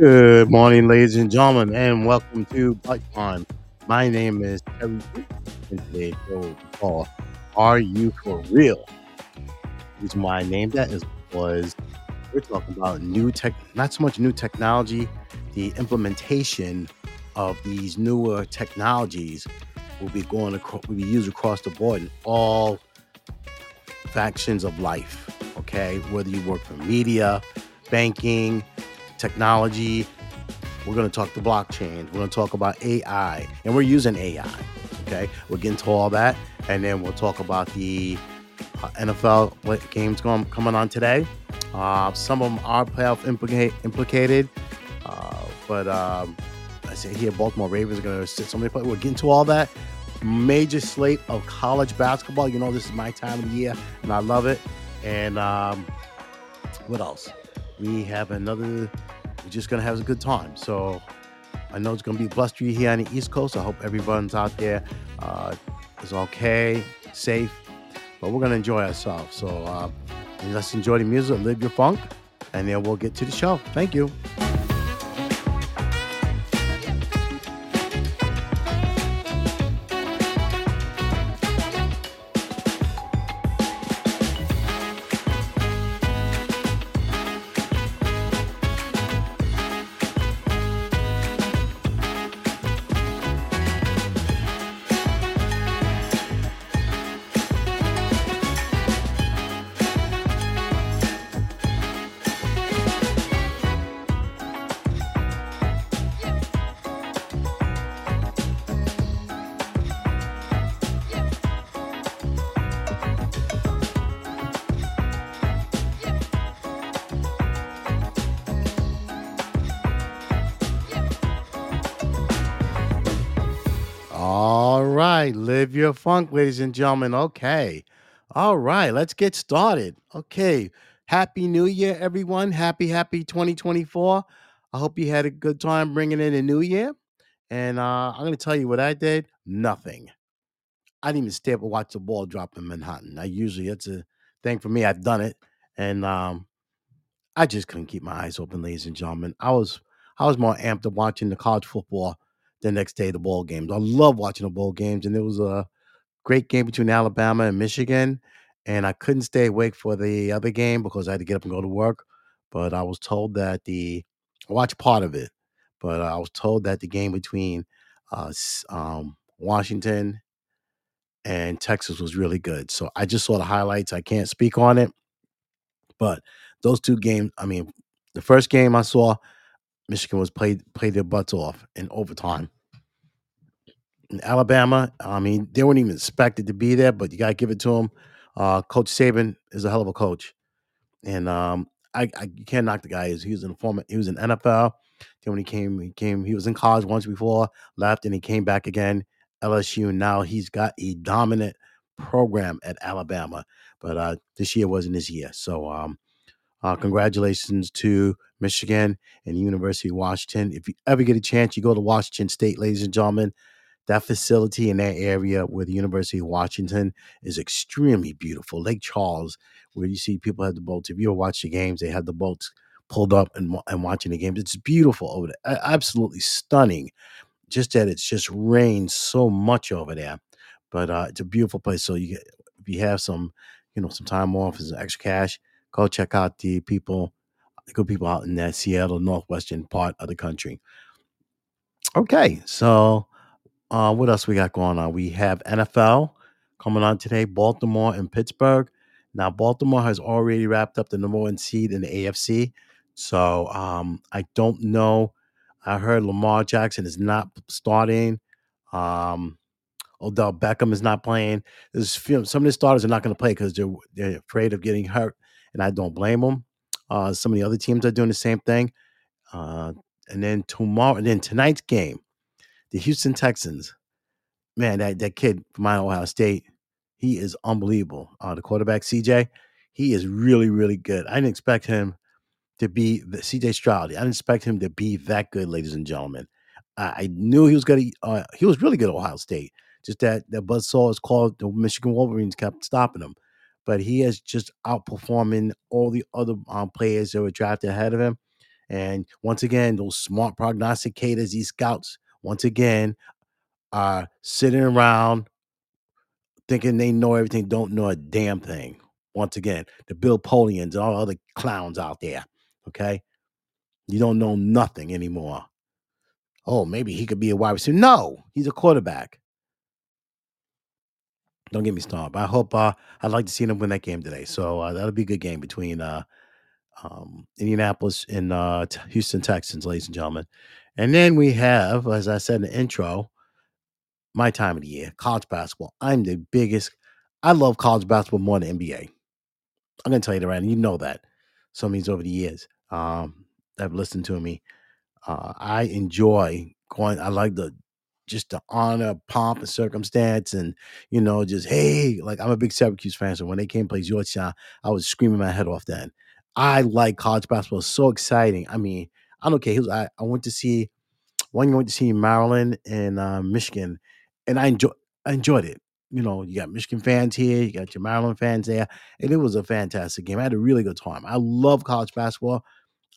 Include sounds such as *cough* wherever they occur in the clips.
Good morning, ladies and gentlemen, and welcome to Time. My name is Terry, and is "Are You for Real?" The reason why I named that is because we're talking about new tech, not so much new technology, the implementation of these newer technologies will be going across, will be used across the board in all factions of life. Okay, whether you work for media, banking, technology, we're going to talk the blockchain. We're going to talk about AI, and we're using AI. Okay, we'll get into all that, and then we'll talk about the uh, NFL games going coming on today. Uh, some of them are playoff implicate, implicated, uh, but um, I say here Baltimore Ravens are going to sit somebody play. We'll get into all that. Major slate of college basketball. You know this is my time of year, and I love it. And um, what else? We have another. We're just gonna have a good time. So I know it's gonna be blustery here on the East Coast. I hope everyone's out there uh, is okay, safe, but we're gonna enjoy ourselves. So uh, let's enjoy the music, live your funk, and then we'll get to the show. Thank you. Funk, ladies and gentlemen. Okay. All right, let's get started. Okay. Happy New Year, everyone. Happy, happy 2024. I hope you had a good time bringing in a new year. And uh, I'm going to tell you what I did nothing. I didn't even stay up and watch the ball drop in Manhattan. I usually, it's a thing for me. I've done it. And um, I just couldn't keep my eyes open, ladies and gentlemen. I was I was more amped up watching the college football the next day, the bowl games. I love watching the bowl games, and there was a great game between Alabama and Michigan, and I couldn't stay awake for the other game because I had to get up and go to work. But I was told that the I watched part of it, but I was told that the game between uh, um, Washington and Texas was really good. So I just saw the highlights. I can't speak on it, but those two games. I mean, the first game I saw, Michigan was played played their butts off in overtime. In Alabama, I mean, they weren't even expected to be there, but you gotta give it to them. Uh, coach Saban is a hell of a coach, and um, I, I you can't knock the guy. He was in former, he was in NFL. Then when he came, he came, he was in college once before, left, and he came back again. LSU. Now he's got a dominant program at Alabama, but uh, this year wasn't his year. So um, uh, congratulations to Michigan and University of Washington. If you ever get a chance, you go to Washington State, ladies and gentlemen. That facility in that area where the University of Washington is extremely beautiful. Lake Charles, where you see people have the boats. If you ever watch the games, they have the boats pulled up and, and watching the games. It's beautiful over there. Absolutely stunning. Just that it's just rained so much over there. But uh, it's a beautiful place. So you if you have some, you know, some time off and some extra cash, go check out the people, the good people out in that Seattle northwestern part of the country. Okay, so uh, what else we got going on? We have NFL coming on today, Baltimore and Pittsburgh. Now, Baltimore has already wrapped up the number one seed in the AFC. So um, I don't know. I heard Lamar Jackson is not starting. Um, Odell Beckham is not playing. There's few- some of the starters are not going to play because they're they're afraid of getting hurt, and I don't blame them. Uh, some of the other teams are doing the same thing. Uh, and then tomorrow, and then tonight's game, the Houston Texans. Man, that that kid from my Ohio State, he is unbelievable. Uh, the quarterback CJ, he is really really good. I didn't expect him to be the CJ Stroud. I didn't expect him to be that good, ladies and gentlemen. I, I knew he was gonna. Uh, he was really good at Ohio State. Just that that Buzzsaw is called the Michigan Wolverines kept stopping him, but he is just outperforming all the other um, players that were drafted ahead of him. And once again, those smart prognosticators, these scouts, once again, are sitting around thinking they know everything, don't know a damn thing. Once again, the Bill Polians and all other clowns out there. Okay. You don't know nothing anymore. Oh, maybe he could be a wide receiver. No, he's a quarterback. Don't get me started. I hope uh, I'd like to see them win that game today. So uh, that'll be a good game between uh, um, Indianapolis and uh, Houston Texans, ladies and gentlemen. And then we have, as I said in the intro, my time of the year, college basketball. I'm the biggest. I love college basketball more than NBA. I'm gonna tell you that right, and you know that. Some of these over the years um, that have listened to me, uh, I enjoy going. I like the just the honor, pomp, and circumstance, and you know, just hey, like I'm a big Syracuse fan, so when they came play Georgetown, I was screaming my head off. Then I like college basketball; it's so exciting. I mean, I don't care. Was, I, I went to see one year. I went to see Maryland and uh, Michigan, and I enjoy I enjoyed it. You know, you got Michigan fans here, you got your Maryland fans there, and it was a fantastic game. I had a really good time. I love college basketball.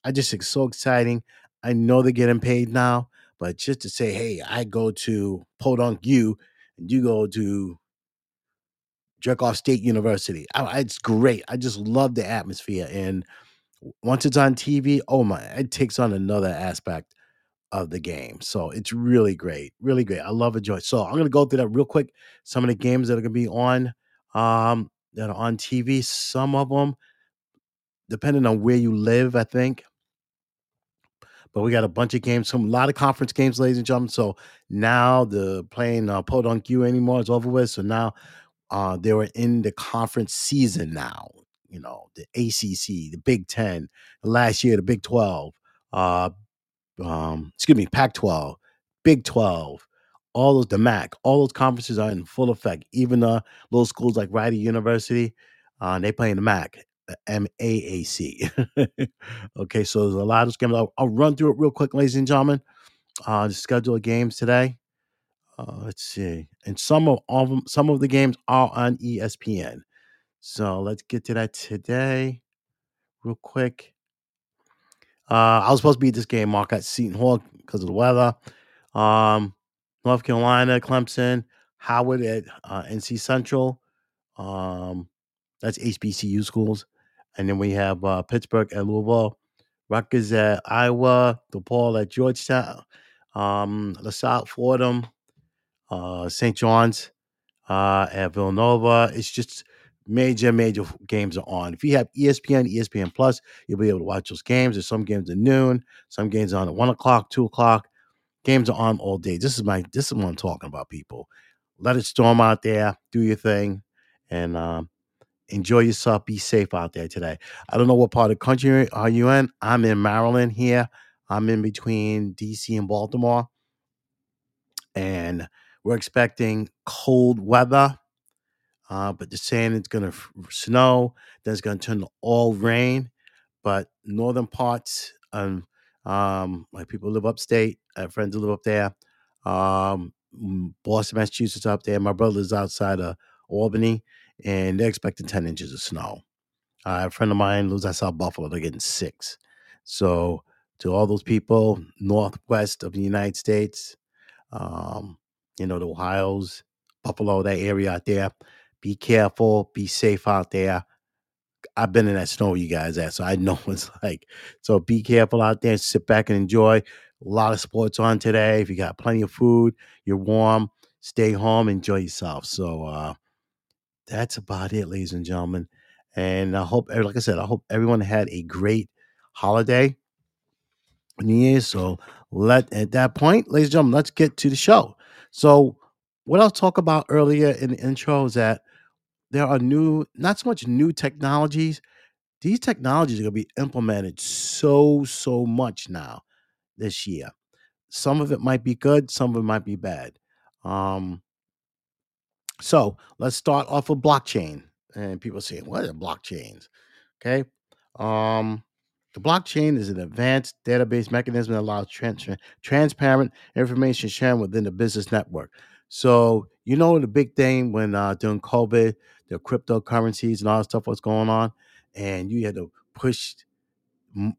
I just it's so exciting. I know they're getting paid now, but just to say, hey, I go to Podunk U and you go to Jerkoff State University. I, it's great. I just love the atmosphere. And once it's on TV, oh my, it takes on another aspect of the game. So it's really great. Really great. I love it, Joy. So I'm gonna go through that real quick. Some of the games that are gonna be on um that are on TV, some of them, depending on where you live, I think but we got a bunch of games, some a lot of conference games, ladies and gentlemen. So now the playing uh, Podunk U anymore is over with. So now uh, they were in the conference season now. You know, the ACC, the Big Ten, last year the Big Twelve, uh, um, excuse me, Pac twelve, Big Twelve, all those the MAC, all those conferences are in full effect. Even uh, little schools like Rider University, uh, they play in the MAC. M A A C. *laughs* okay, so there's a lot of games. I'll, I'll run through it real quick, ladies and gentlemen. Uh, the schedule of games today. Uh, let's see, and some of all of them, some of the games are on ESPN. So let's get to that today, real quick. Uh, I was supposed to be at this game, Mark, at Seton Hall because of the weather. Um, North Carolina, Clemson, Howard at uh, NC Central. Um, that's HBCU schools. And then we have uh, Pittsburgh at Louisville, Rutgers at Iowa, DePaul at Georgetown, um, LaSalle, Fordham, uh, St. John's uh, at Villanova. It's just major, major games are on. If you have ESPN, ESPN Plus, you'll be able to watch those games. There's some games at noon, some games on at one o'clock, two o'clock. Games are on all day. This is my this is what I'm talking about, people. Let it storm out there, do your thing, and um, enjoy yourself. Be safe out there today. I don't know what part of the country are you in. I'm in Maryland here. I'm in between DC and Baltimore. And we're expecting cold weather. Uh, but they're saying it's going to f- snow. Then it's going to turn to all rain. But northern parts, um, um, my people live upstate. I have friends who live up there. Um, Boston, Massachusetts, up there. My brother's outside of Albany, and they're expecting 10 inches of snow. Uh, a friend of mine lives outside Buffalo. They're getting six. So, to all those people northwest of the United States, um, you know, the Ohio's, Buffalo, that area out there, be careful, be safe out there. I've been in that snow you guys at, so I know what *laughs* it's like. So be careful out there, sit back and enjoy. A lot of sports on today. If you got plenty of food, you're warm, stay home, enjoy yourself. So uh that's about it, ladies and gentlemen. And I hope, like I said, I hope everyone had a great holiday, New Year's. So let at that point, ladies and gentlemen, let's get to the show. So what I'll talk about earlier in the intro is that there are new, not so much new technologies. These technologies are going to be implemented so, so much now this year. Some of it might be good, some of it might be bad. Um, so let's start off with blockchain. And people saying, what are blockchains? Okay. Um, the blockchain is an advanced database mechanism that allows trans- transparent information sharing within the business network. So, you know, the big thing when uh, during COVID, the cryptocurrencies and all that stuff was going on, and you had to push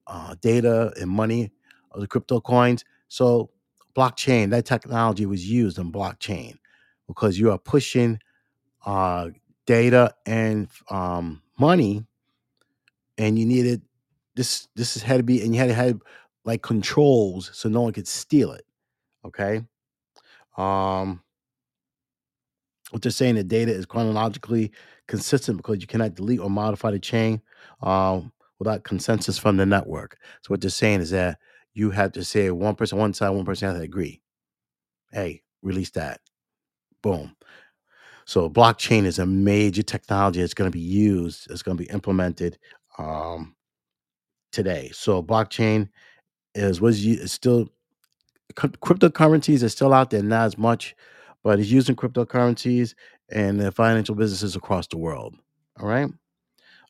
uh, data and money of the crypto coins. So blockchain, that technology was used in blockchain because you are pushing uh, data and um, money, and you needed this. This had to be, and you had to have like controls so no one could steal it. Okay. Um, what they're saying the data is chronologically consistent because you cannot delete or modify the chain um, without consensus from the network. So what they're saying is that you have to say one person one side, one person has to agree. Hey, release that. Boom. So blockchain is a major technology that's going to be used. It's going to be implemented um, today. So blockchain is was is still cryptocurrencies are still out there, not as much, but it's used in cryptocurrencies and the financial businesses across the world. All right.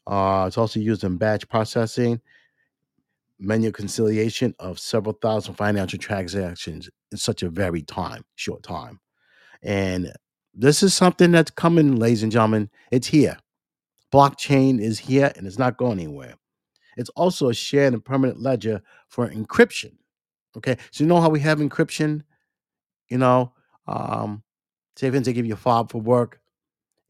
Uh, it's also used in batch processing, manual conciliation of several thousand financial transactions in such a very time, short time. And this is something that's coming, ladies and gentlemen. It's here. Blockchain is here and it's not going anywhere. It's also a shared and permanent ledger for encryption. Okay. So you know how we have encryption, you know, um, say if they give you a fob for work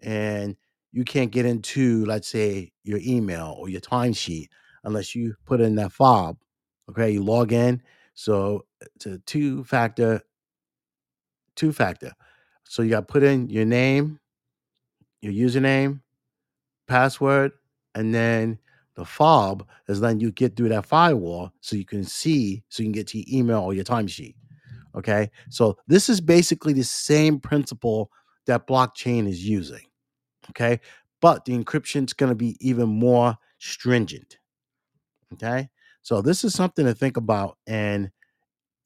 and you can't get into, let's say, your email or your timesheet unless you put in that fob. Okay, you log in. So it's a two factor, two factor. So you got to put in your name, your username, password, and then the fob is letting you get through that firewall so you can see, so you can get to your email or your timesheet. Okay, so this is basically the same principle that blockchain is using. Okay. But the encryption is going to be even more stringent. Okay. So this is something to think about. And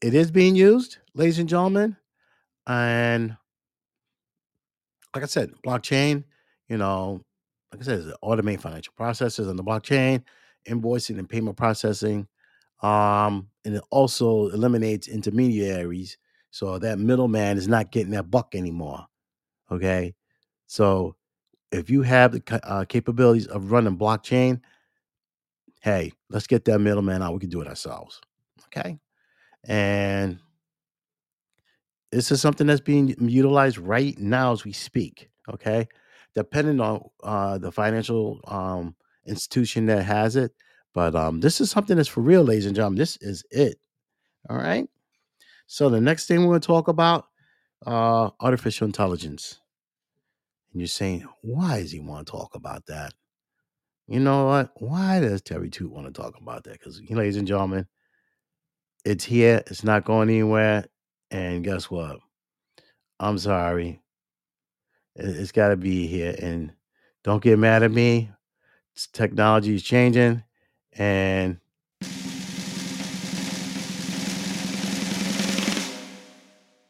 it is being used, ladies and gentlemen. And like I said, blockchain, you know, like I said, automate financial processes on the blockchain, invoicing and payment processing. Um, and it also eliminates intermediaries. So that middleman is not getting that buck anymore. Okay. So if you have the uh, capabilities of running blockchain, hey, let's get that middleman out. We can do it ourselves. Okay. And this is something that's being utilized right now as we speak. Okay. Depending on uh, the financial um, institution that has it. But um, this is something that's for real, ladies and gentlemen. This is it. All right. So the next thing we're going to talk about uh, artificial intelligence. And you're saying, why does he want to talk about that? You know what? Why does Terry Toot want to talk about that? Because, ladies and gentlemen, it's here. It's not going anywhere. And guess what? I'm sorry. It- It's got to be here. And don't get mad at me. Technology is changing. And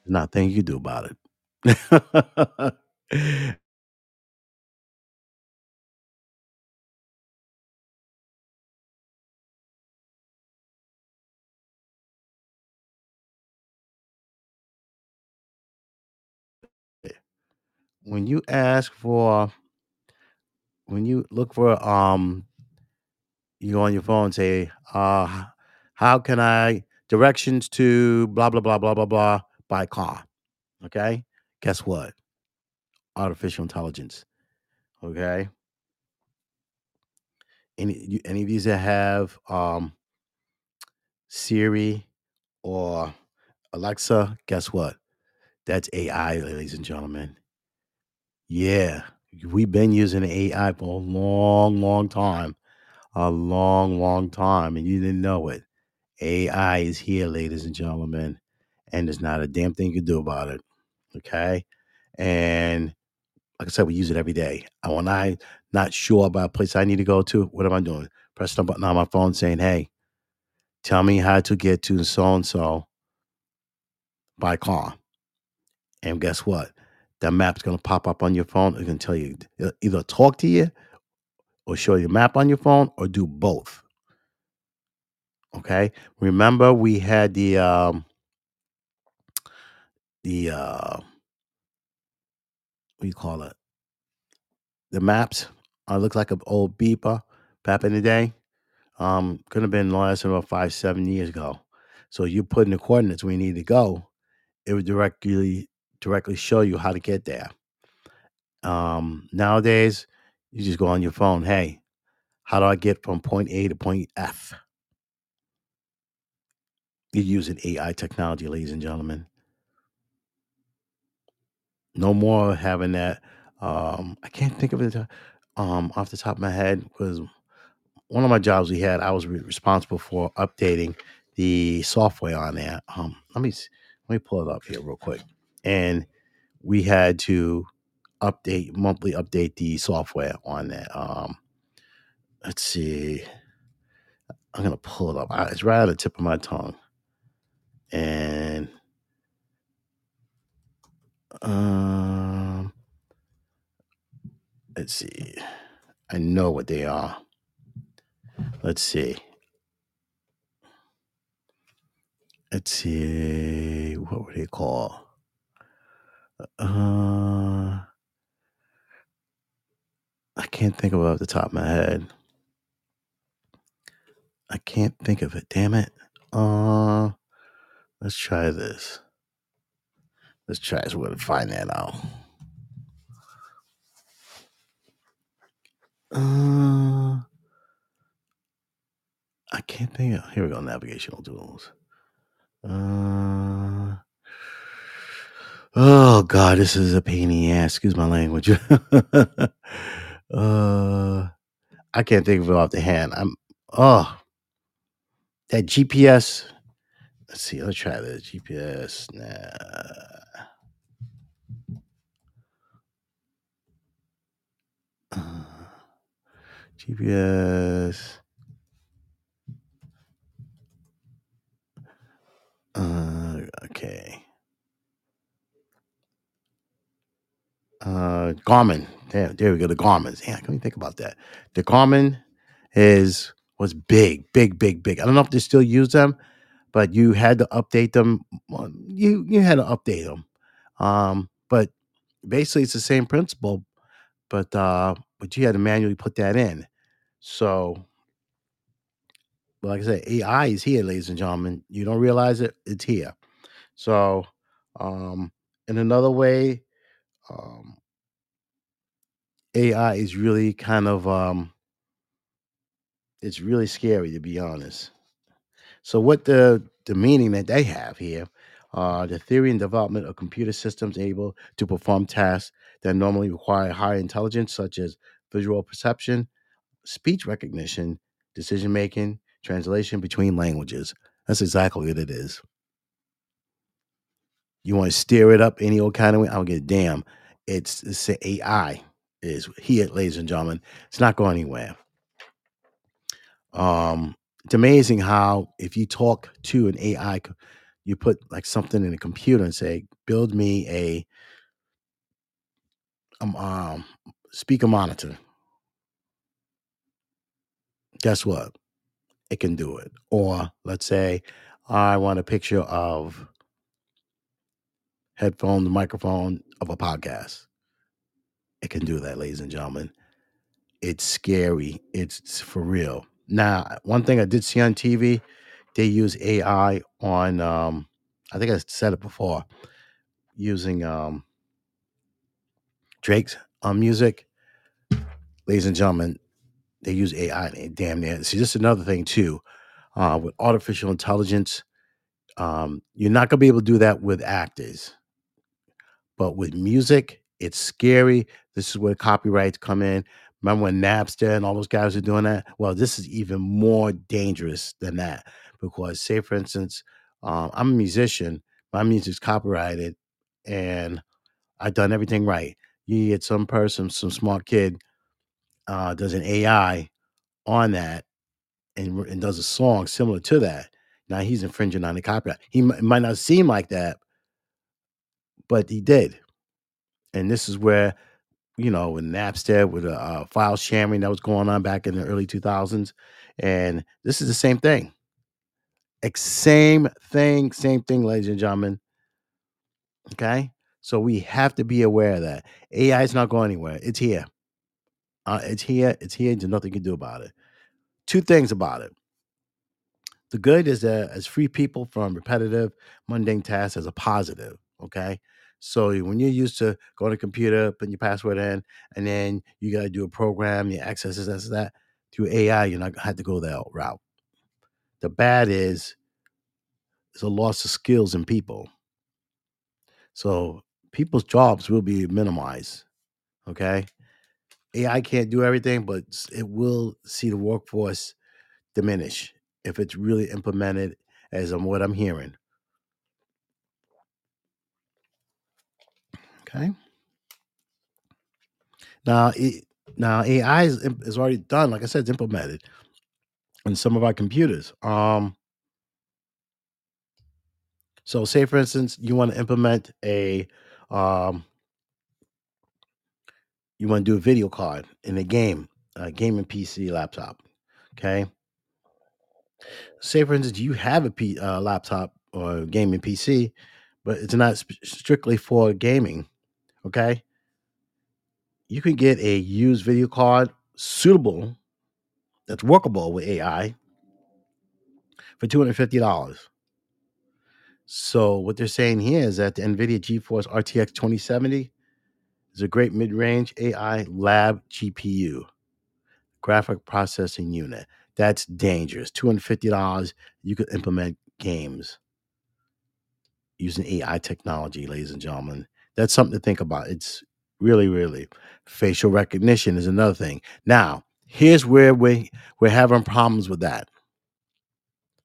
there's nothing you do about it. *laughs* when you ask for, when you look for, um, you go on your phone and say, uh, how can I directions to blah, blah, blah, blah, blah, blah by car? Okay. Guess what? Artificial intelligence. Okay. Any any of these that have um Siri or Alexa, guess what? That's AI, ladies and gentlemen. Yeah, we've been using AI for a long, long time. A long, long time, and you didn't know it. AI is here, ladies and gentlemen, and there's not a damn thing you can do about it. Okay. And like I said, we use it every day. When I not sure about a place I need to go to, what am I doing? Pressing a button on my phone saying, Hey, tell me how to get to so and so by car. And guess what? That map's gonna pop up on your phone. It's gonna tell you either talk to you or show you a map on your phone or do both. Okay. Remember we had the um the uh what do you call it? The maps. Uh, looks like an old beeper back in the day. Um, could have been less than about five, seven years ago. So you put in the coordinates where you need to go, it would directly directly show you how to get there. Um, nowadays, you just go on your phone. Hey, how do I get from point A to point F? You're using AI technology, ladies and gentlemen. No more having that. Um, I can't think of it um, off the top of my head because one of my jobs we had, I was re- responsible for updating the software on there. Um, let me let me pull it up here real quick, and we had to update monthly update the software on that. Um, let's see, I'm gonna pull it up. I, it's right at the tip of my tongue, and um, let's see. I know what they are. Let's see. Let's see. What were they called? Uh, I can't think of it off the top of my head. I can't think of it. Damn it. Uh, let's try this. Let's try this. We're gonna find that out. Uh, I can't think of. Here we go. Navigational tools. Uh, oh God, this is a pain in the ass. Excuse my language. *laughs* uh, I can't think of it off the hand. I'm. Oh, that GPS. Let's see. Let's try this GPS. Nah. Uh, GPS. Uh, okay. Uh, Garmin. There, there we go. The Garmin's. Yeah, can we think about that? The Garmin is was big, big, big, big. I don't know if they still use them, but you had to update them. You you had to update them. Um, but basically it's the same principle, but uh, but you had to manually put that in. So, like I said, AI is here, ladies and gentlemen. You don't realize it, it's here. So, um, in another way, um, AI is really kind of um, it's really scary to be honest. So, what the the meaning that they have here, uh, the theory and development of computer systems able to perform tasks that normally require high intelligence, such as visual perception, speech recognition, decision making, translation between languages. That's exactly what it is. You want to steer it up any old kind of way? I don't give a damn. It's, it's AI is here, ladies and gentlemen. It's not going anywhere. Um, it's amazing how if you talk to an AI, you put like something in a computer and say, "Build me a um, um speaker monitor." Guess what? It can do it. Or let's say I want a picture of headphone, the microphone of a podcast. It can do that, ladies and gentlemen. It's scary. It's, for real. Now, one thing I did see on TV, they use AI on. Um, I think I said it before, using um, Drake's um, music. Ladies and gentlemen, they use AI. Damn near. See, this is another thing too. Uh, with artificial intelligence, um, you're not gonna be able to do that with actors. But with music, it's scary. This is where copyrights come in. Remember when Napster and all those guys were doing that? Well, this is even more dangerous than that because, say, for instance, um, I'm a musician, my music's copyrighted, and I've done everything right. You get some person, some smart kid, uh, does an AI on that and, and does a song similar to that. Now he's infringing on the copyright. He m- might not seem like that, but he did. And this is where you know, with Napster, with a uh, file sharing that was going on back in the early 2000s. And this is the same thing. Ex- Same thing, same thing, ladies and gentlemen. Okay. So we have to be aware of that. AI is not going anywhere. It's here. Uh, it's here. It's here. There's nothing you can do about it. two things about it. The good is that as free people from repetitive, mundane tasks as a positive. Okay. So when you're used to going to computer, putting your password in, and then you got to do a program, you access this, this, that through AI, you're not have to go that route. The bad is there's a loss of skills in people. So people's jobs will be minimized. Okay. AI can't do everything, but it will see the workforce diminish if it's really implemented as I'm what I'm hearing. Okay. Now, it, now AI is, is already done. Like I said, it's implemented in some of our computers. Um, so say for instance, you want to implement a, um, you want to do a video card in a game, a gaming PC laptop. Okay. Say for instance, you have a P, uh, laptop or gaming PC, but it's not sp- strictly for gaming. Okay. You can get a used video card suitable that's workable with AI for two hundred fifty dollars. So what they're saying here is that the NVIDIA GeForce RTX 2070 is a great mid-range AI lab GPU, graphic processing unit. That's dangerous. $250, you could implement games using AI technology, ladies and gentlemen. That's something to think about. It's really, really facial recognition is another thing. Now, here's where we we're having problems with that,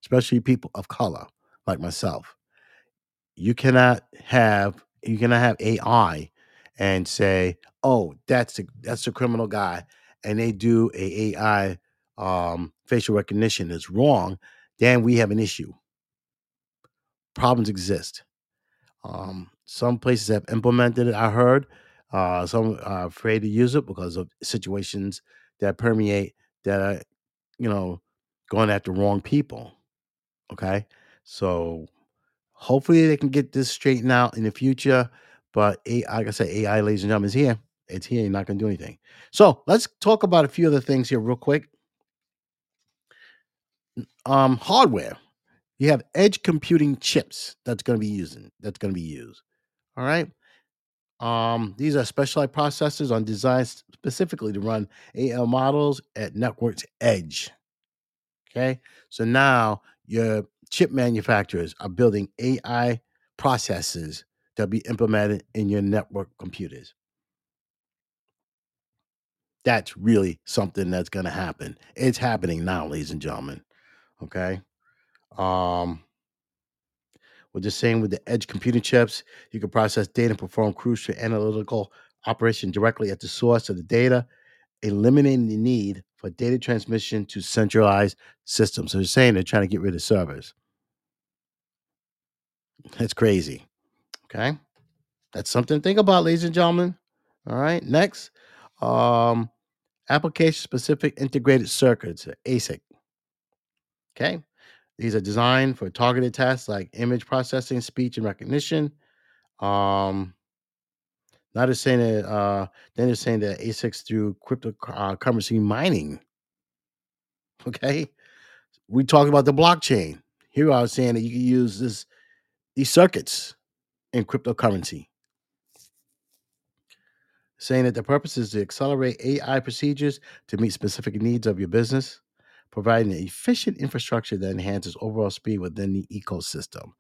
especially people of color like myself you cannot have you cannot have AI and say, "Oh, that's that's the criminal guy," and they do a AI um, facial recognition is wrong. Then we have an issue. Problems exist. Um, some places have implemented it. I heard uh, some are afraid to use it because of situations that permeate that are, you know, going after wrong people. Okay, so Hopefully, they can get this straightened out in the future. But A like I said, AI, ladies and gentlemen, is here. It's here. You're not going to do anything. So let's talk about a few other things here, real quick. Um, hardware. You have edge computing chips that's going to be using that's going to be used. All right. Um, these are specialized processors on designed specifically to run AL models at network's edge. Okay. So now your chip manufacturers are building AI processes that be implemented in your network computers. That's really something that's going to happen. It's happening now, ladies and gentlemen. Okay. Um, we're just saying with the edge computing chips, you can process data and perform crucial analytical operation directly at the source of the data, eliminating the need for data transmission to centralized systems. So they're saying they're trying to get rid of servers. That's crazy. Okay. That's something to think about, ladies and gentlemen. All right. Next, um, application specific integrated circuits, ASIC. Okay. These are designed for targeted tasks like image processing, speech, and recognition. Um, now they're saying that uh, then they're saying that ASICs through cryptocurrency mining. Okay. We talk about the blockchain. Here I was saying that you can use this these circuits in cryptocurrency. saying that the purpose is to accelerate AI procedures to meet specific needs of your business, providing an efficient infrastructure that enhances overall speed within the ecosystem.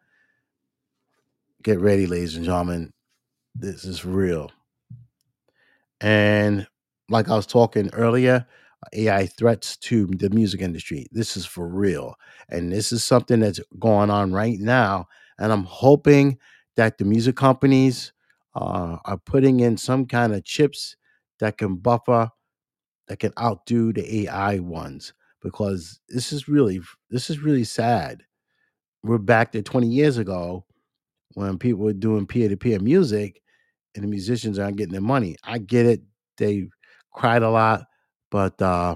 Get ready, ladies and gentlemen. This is real. And like I was talking earlier, AI threats to the music industry. This is for real. And this is something that's going on right now. And I'm hoping that the music companies uh, are putting in some kind of chips that can buffer that can outdo the AI ones because this is really this is really sad. We're back to 20 years ago when people were doing peer-to-peer music and the musicians aren't getting their money. I get it. They cried a lot, but uh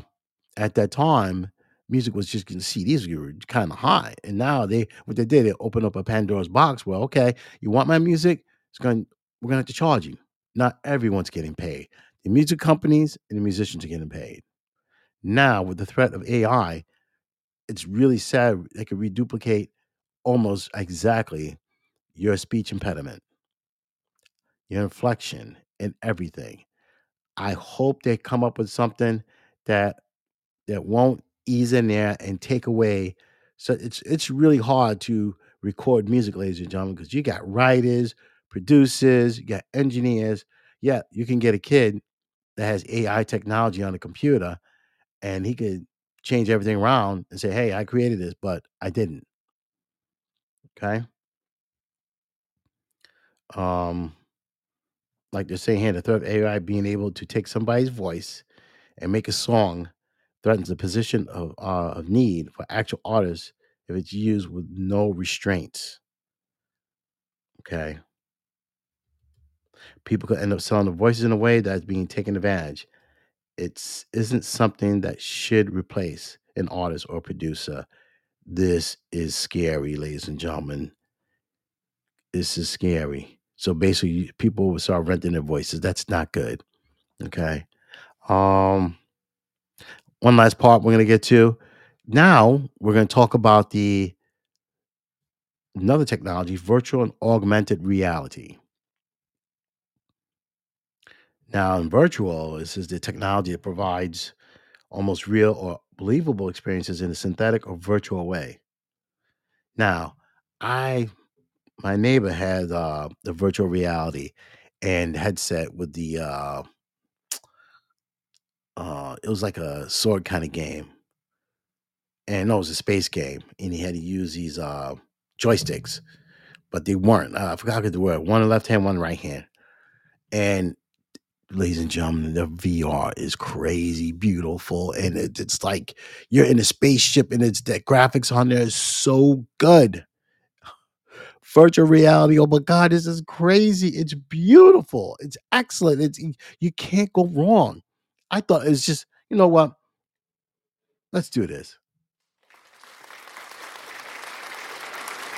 at that time, music was just getting CDs were kind of high. And now they what they did, they opened up a Pandora's box. Well, okay, you want my music? It's going we're gonna have to charge you. Not everyone's getting paid. The music companies and the musicians are getting paid. Now, with the threat of AI, it's really sad they could reduplicate almost exactly your speech impediment, your inflection, and everything. I hope they come up with something that that won't ease in there and take away. So it's it's really hard to record music, ladies and gentlemen, because you got writers, producers, you got engineers. Yeah, you can get a kid that has AI technology on a computer, and he could change everything around and say, "Hey, I created this, but I didn't." Okay. Um, like they're saying here, the threat of AI being able to take somebody's voice and make a song threatens the position of uh, of need for actual artists if it's used with no restraints. Okay. People could end up selling the voices in a way that's being taken advantage. It's isn't something that should replace an artist or producer. This is scary, ladies and gentlemen. This is scary. So basically, people will start renting their voices. That's not good. Okay. Um, one last part we're gonna get to. Now we're gonna talk about the another technology, virtual and augmented reality. Now, in virtual, this is the technology that provides almost real or believable experiences in a synthetic or virtual way. Now, I my neighbor had uh, the virtual reality and headset with the uh, uh, it was like a sword kind of game, and no, it was a space game, and he had to use these uh, joysticks, but they weren't. Uh, I forgot they were. One the left hand, one the right hand, and ladies and gentlemen, the VR is crazy beautiful, and it, it's like you're in a spaceship, and it's that graphics on there is so good. *sighs* Virtual reality, oh my god, this is crazy! It's beautiful, it's excellent. It's you can't go wrong. I thought it's just you know what? Let's do this.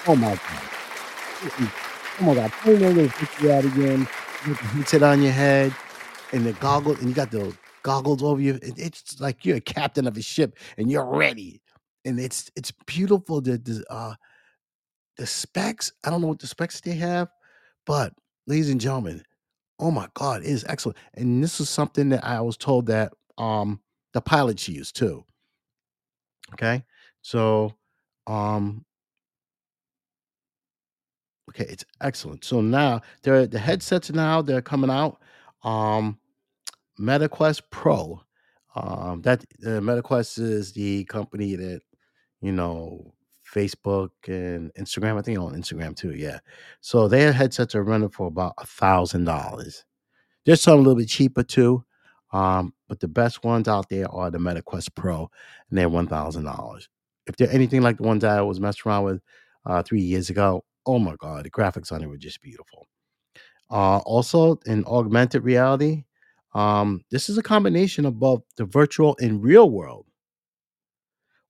Oh my god! Oh my god! On those reality again. You put the headset on your head and the goggles, and you got the goggles over you. It, it's like you're a captain of a ship and you're ready. And it's it's beautiful. The the uh the specs. I don't know what the specs they have, but ladies and gentlemen, oh my god, it is excellent. And this is something that I was told that um the pilots use too. Okay, so um okay, it's excellent. So now there the headsets now they're coming out. Um MetaQuest Pro. Um, that uh, MetaQuest is the company that you know Facebook and Instagram. I think on Instagram too. Yeah. So their headsets are running for about a thousand dollars. There's some a little bit cheaper too. Um, but the best ones out there are the MetaQuest Pro, and they're one thousand dollars. If they're anything like the ones I was messing around with uh, three years ago, oh my god, the graphics on it were just beautiful. Uh, also, in augmented reality, um, this is a combination of both the virtual and real world,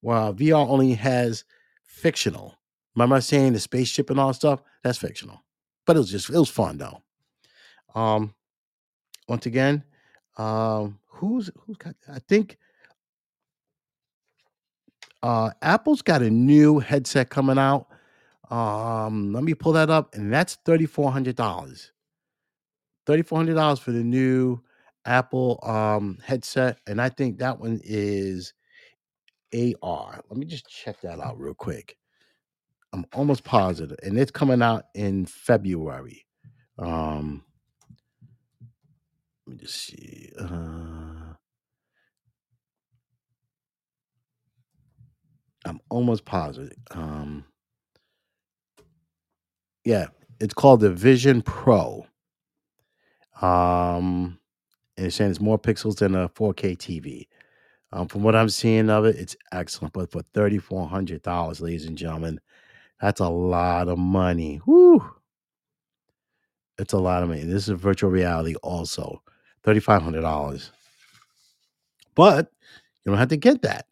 while VR only has fictional. Remember I saying the spaceship and all that stuff? That's fictional, but it was just it was fun though. Um, once again, um, who's who's got? I think uh, Apple's got a new headset coming out. Um, let me pull that up, and that's thirty four hundred dollars. Thirty four hundred dollars for the new Apple um headset, and I think that one is AR. Let me just check that out real quick. I'm almost positive, and it's coming out in February. Um, let me just see. Uh, I'm almost positive. Um, yeah, it's called the Vision Pro. Um, it's saying it's more pixels than a 4K TV. Um, from what I'm seeing of it, it's excellent. But for $3,400, ladies and gentlemen, that's a lot of money. Woo! It's a lot of money. This is virtual reality also. $3,500. But you don't have to get that.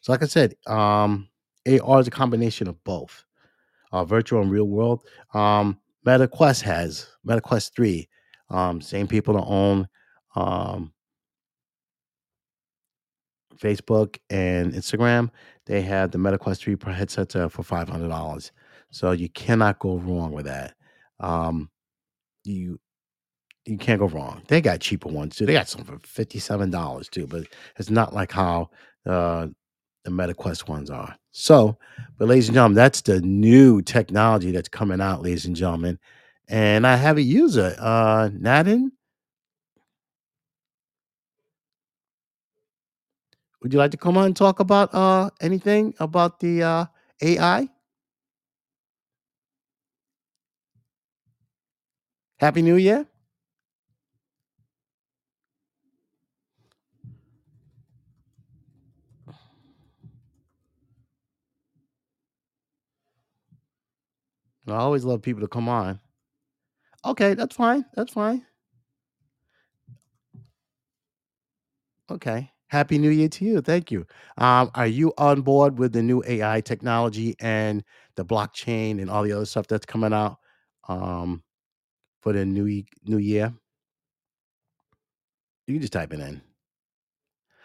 So, like I said, um, AR is a combination of both uh, virtual and real world. Um, MetaQuest has MetaQuest 3. Um, same people that own um, Facebook and Instagram, they have the MetaQuest 3 Pro headsets uh, for $500. So you cannot go wrong with that. Um, you you can't go wrong. They got cheaper ones too. They got some for $57 too, but it's not like how uh, the MetaQuest ones are. So, but ladies and gentlemen, that's the new technology that's coming out, ladies and gentlemen. And I have a user, uh, Nadin. Would you like to come on and talk about uh anything about the uh AI? Happy New Year. I always love people to come on. Okay, that's fine. That's fine. Okay. Happy New Year to you. Thank you. Um, are you on board with the new AI technology and the blockchain and all the other stuff that's coming out um, for the new new year? You can just type it in.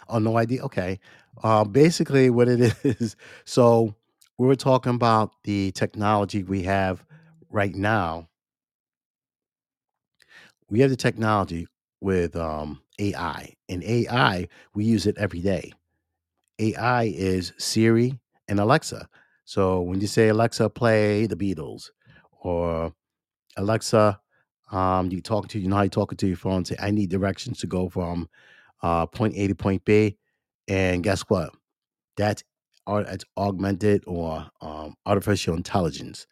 Oh, no idea. Okay. Uh, basically, what it *laughs* is. So we were talking about the technology we have right now. We have the technology with um, AI, and AI we use it every day. AI is Siri and Alexa. So when you say Alexa, play the Beatles, or Alexa, um, you talk to you know how you talking to your phone. Say, I need directions to go from uh, point A to point B, and guess what? That's that's augmented or um, artificial intelligence.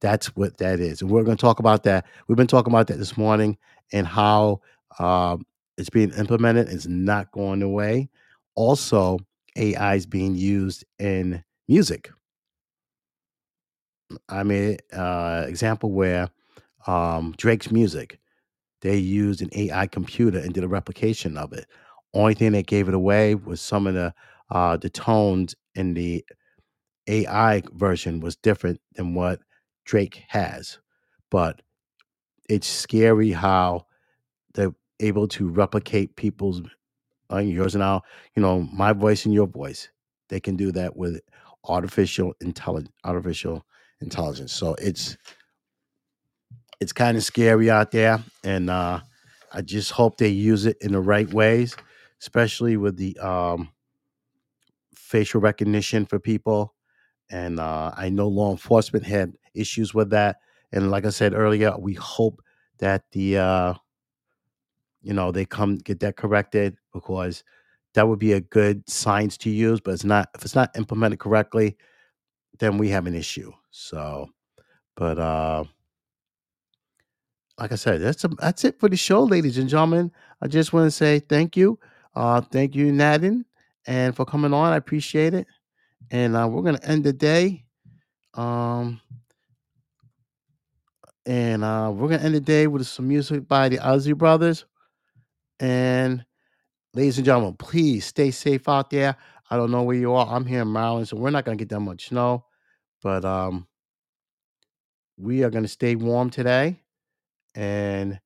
That's what that is, and we're going to talk about that. We've been talking about that this morning and how um, it's being implemented. It's not going away. Also, AI is being used in music. I mean, uh, example where um, Drake's music, they used an AI computer and did a replication of it. Only thing that gave it away was some of the uh, the tones in the AI version was different than what Drake has. But it's scary how they're able to replicate people's uh, yours and now, you know, my voice and your voice. They can do that with artificial intelligence artificial intelligence. So it's it's kind of scary out there and uh I just hope they use it in the right ways, especially with the um facial recognition for people and uh, I know law enforcement had issues with that. And like I said earlier, we hope that the uh, you know they come get that corrected because that would be a good science to use. But it's not if it's not implemented correctly, then we have an issue. So, but uh, like I said, that's a, that's it for the show, ladies and gentlemen. I just want to say thank you, uh, thank you, Nadine, and for coming on. I appreciate it. And uh, we're gonna end the day. Um, and uh, we're gonna end the day with some music by the Isley Brothers. And ladies and gentlemen, please stay safe out there. I don't know where you are. I'm here in Maryland, so we're not gonna get that much snow, but um, we are gonna stay warm today. And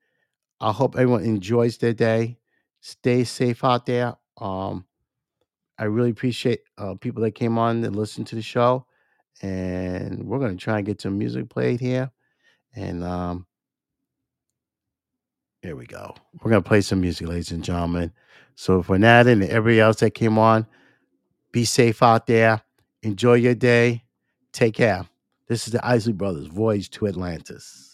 I hope everyone enjoys their day. Stay safe out there. Um, I really appreciate uh, people that came on and listened to the show. And we're gonna try and get some music played here. And um, Here we go. We're gonna play some music, ladies and gentlemen. So for Nat and everybody else that came on, be safe out there. Enjoy your day. Take care. This is the Isley Brothers Voyage to Atlantis.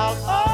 out.